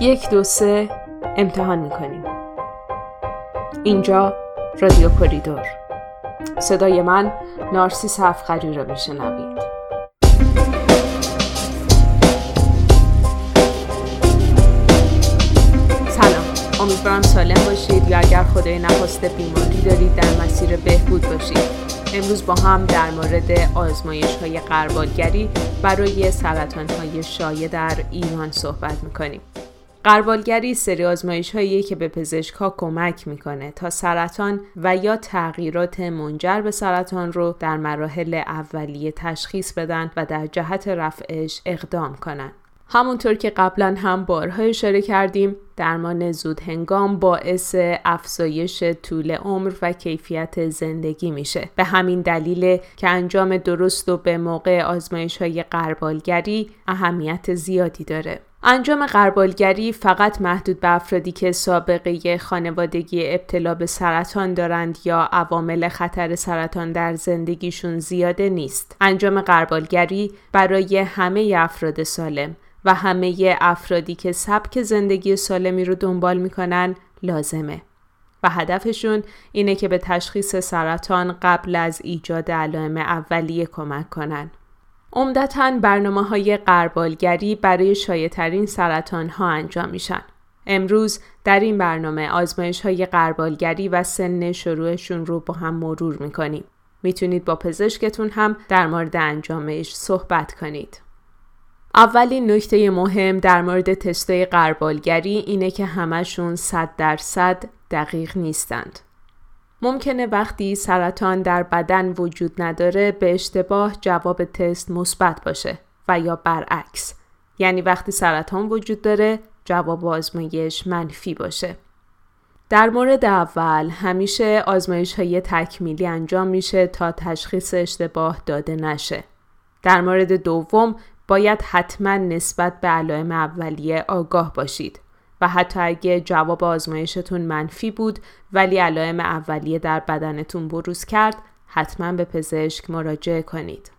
یک دو سه امتحان می‌کنیم. اینجا رادیو کوریدور. صدای من نارسی سفخری را میشنوید. سلام. امیدوارم سالم باشید یا اگر خدای نخواسته بیماری دارید در مسیر بهبود باشید. امروز با هم در مورد آزمایش های قربالگری برای سرطان های شایع در ایران صحبت می‌کنیم. قربالگری سری آزمایش هایی که به پزشک ها کمک می‌کنه تا سرطان و یا تغییرات منجر به سرطان رو در مراحل اولیه تشخیص بدن و در جهت رفعش اقدام کنند. همونطور که قبلا هم بارها اشاره کردیم درمان زود هنگام باعث افزایش طول عمر و کیفیت زندگی میشه به همین دلیل که انجام درست و به موقع آزمایش های قربالگری اهمیت زیادی داره انجام قربالگری فقط محدود به افرادی که سابقه خانوادگی ابتلا به سرطان دارند یا عوامل خطر سرطان در زندگیشون زیاده نیست. انجام قربالگری برای همه افراد سالم و همه افرادی که سبک زندگی سالمی رو دنبال می‌کنن لازمه و هدفشون اینه که به تشخیص سرطان قبل از ایجاد علائم اولیه کمک کنن. عمدتا برنامه های قربالگری برای شایع سرطان ها انجام میشن. امروز در این برنامه آزمایش های قربالگری و سن شروعشون رو با هم مرور می‌کنیم. می‌تونید با پزشکتون هم در مورد انجامش صحبت کنید. اولین نکته مهم در مورد تستای قربالگری اینه که همشون صد درصد دقیق نیستند. ممکنه وقتی سرطان در بدن وجود نداره به اشتباه جواب تست مثبت باشه و یا برعکس. یعنی وقتی سرطان وجود داره جواب آزمایش منفی باشه. در مورد اول همیشه آزمایش های تکمیلی انجام میشه تا تشخیص اشتباه داده نشه. در مورد دوم باید حتما نسبت به علائم اولیه آگاه باشید و حتی اگه جواب آزمایشتون منفی بود ولی علائم اولیه در بدنتون بروز کرد حتما به پزشک مراجعه کنید.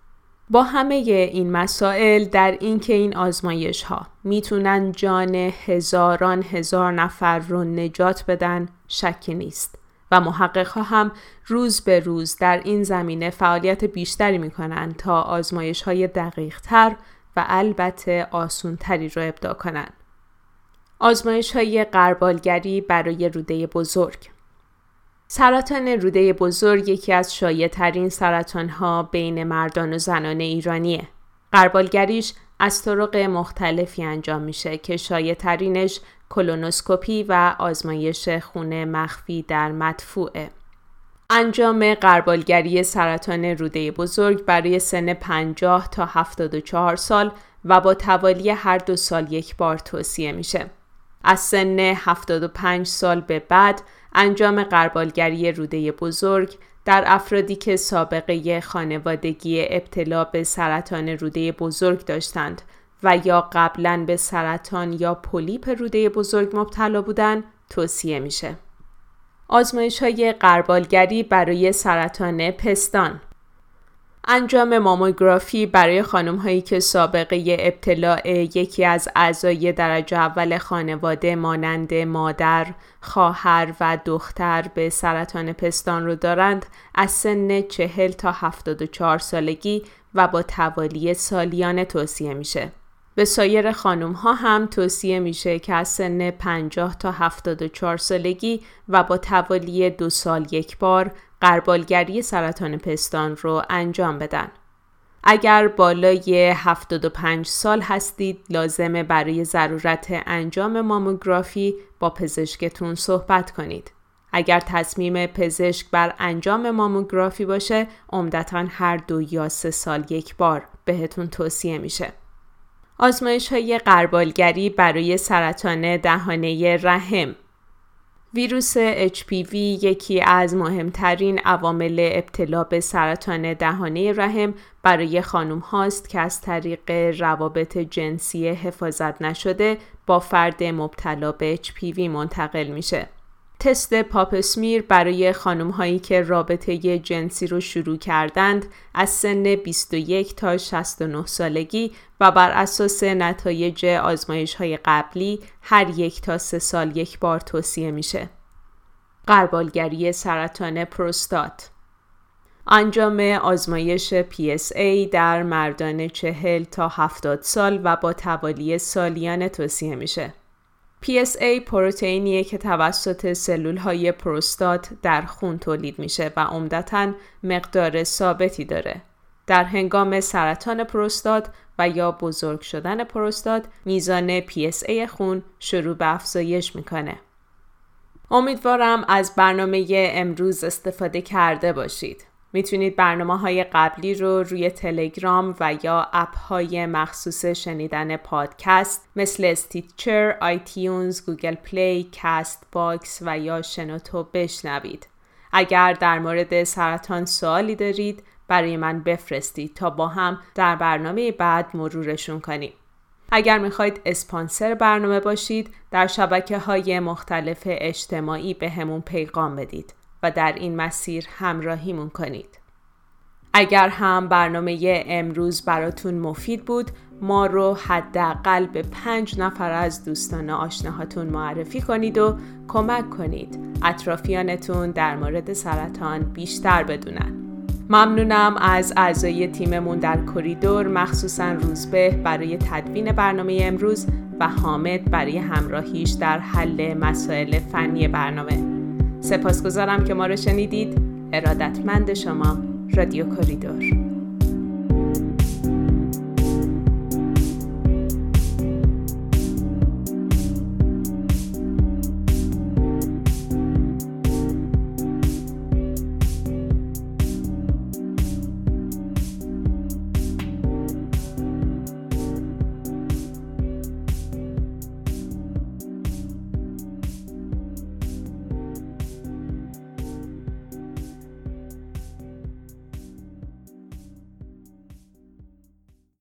با همه این مسائل در اینکه این آزمایش ها می‌تونن جان هزاران هزار نفر رو نجات بدن شکی نیست و محقق ها هم روز به روز در این زمینه فعالیت بیشتری می‌کنن تا آزمایش های دقیق تر و البته آسونتری را ابدا کنند. آزمایش های قربالگری برای روده بزرگ سرطان روده بزرگ یکی از شایع ترین سرطان ها بین مردان و زنان ایرانیه. قربالگریش از طرق مختلفی انجام میشه که شایع ترینش کلونوسکوپی و آزمایش خون مخفی در مدفوعه. انجام قربالگری سرطان روده بزرگ برای سن 50 تا 74 سال و با توالی هر دو سال یک بار توصیه میشه. از سن 75 سال به بعد انجام قربالگری روده بزرگ در افرادی که سابقه خانوادگی ابتلا به سرطان روده بزرگ داشتند و یا قبلا به سرطان یا پولیپ روده بزرگ مبتلا بودند توصیه میشه. آزمایش های قربالگری برای سرطان پستان انجام ماموگرافی برای خانم هایی که سابقه ابتلاع یکی از اعضای درجه اول خانواده مانند مادر، خواهر و دختر به سرطان پستان رو دارند از سن 40 تا 74 سالگی و با توالی سالیانه توصیه میشه. به سایر خانم ها هم توصیه میشه که از سن 50 تا 74 سالگی و با توالی دو سال یک بار قربالگری سرطان پستان رو انجام بدن. اگر بالای 75 سال هستید لازمه برای ضرورت انجام ماموگرافی با پزشکتون صحبت کنید. اگر تصمیم پزشک بر انجام ماموگرافی باشه عمدتا هر دو یا سه سال یک بار بهتون توصیه میشه. آزمایش های قربالگری برای سرطان دهانه رحم ویروس HPV یکی از مهمترین عوامل ابتلا به سرطان دهانه رحم برای خانم هاست که از طریق روابط جنسی حفاظت نشده با فرد مبتلا به HPV منتقل میشه. تست پاپسمیر برای خانم هایی که رابطه جنسی رو شروع کردند از سن 21 تا 69 سالگی و بر اساس نتایج آزمایش های قبلی هر یک تا سه سال یک بار توصیه میشه. قربالگری سرطان پروستات انجام آزمایش PSA در مردان 40 تا 70 سال و با توالی سالیانه توصیه میشه. PSA پروتئینیه که توسط سلول های پروستات در خون تولید میشه و عمدتا مقدار ثابتی داره. در هنگام سرطان پروستات و یا بزرگ شدن پروستات میزان PSA خون شروع به افزایش می‌کنه. امیدوارم از برنامه امروز استفاده کرده باشید. می‌تونید برنامه های قبلی رو روی تلگرام و یا app های مخصوص شنیدن پادکست مثل Stitcher، iTunes، Google Play، Castbox و یا شنوتو بشنوید. اگر در مورد سرطان سوالی دارید برای من بفرستید تا با هم در برنامه بعد مرورشون کنیم. اگر می‌خواید اسپانسر برنامه باشید در شبکه های مختلف اجتماعی به همون پیغام بدید. و در این مسیر همراهیمون کنید. اگر هم برنامه امروز براتون مفید بود ما رو حداقل به پنج نفر از دوستان آشناهاتون معرفی کنید و کمک کنید اطرافیانتون در مورد سرطان بیشتر بدونن ممنونم از اعضای تیممون در کریدور مخصوصا روزبه برای تدوین برنامه امروز و حامد برای همراهیش در حل مسائل فنی برنامه سپاسگزارم که ما رو شنیدید. ارادتمند شما رادیو کوریدور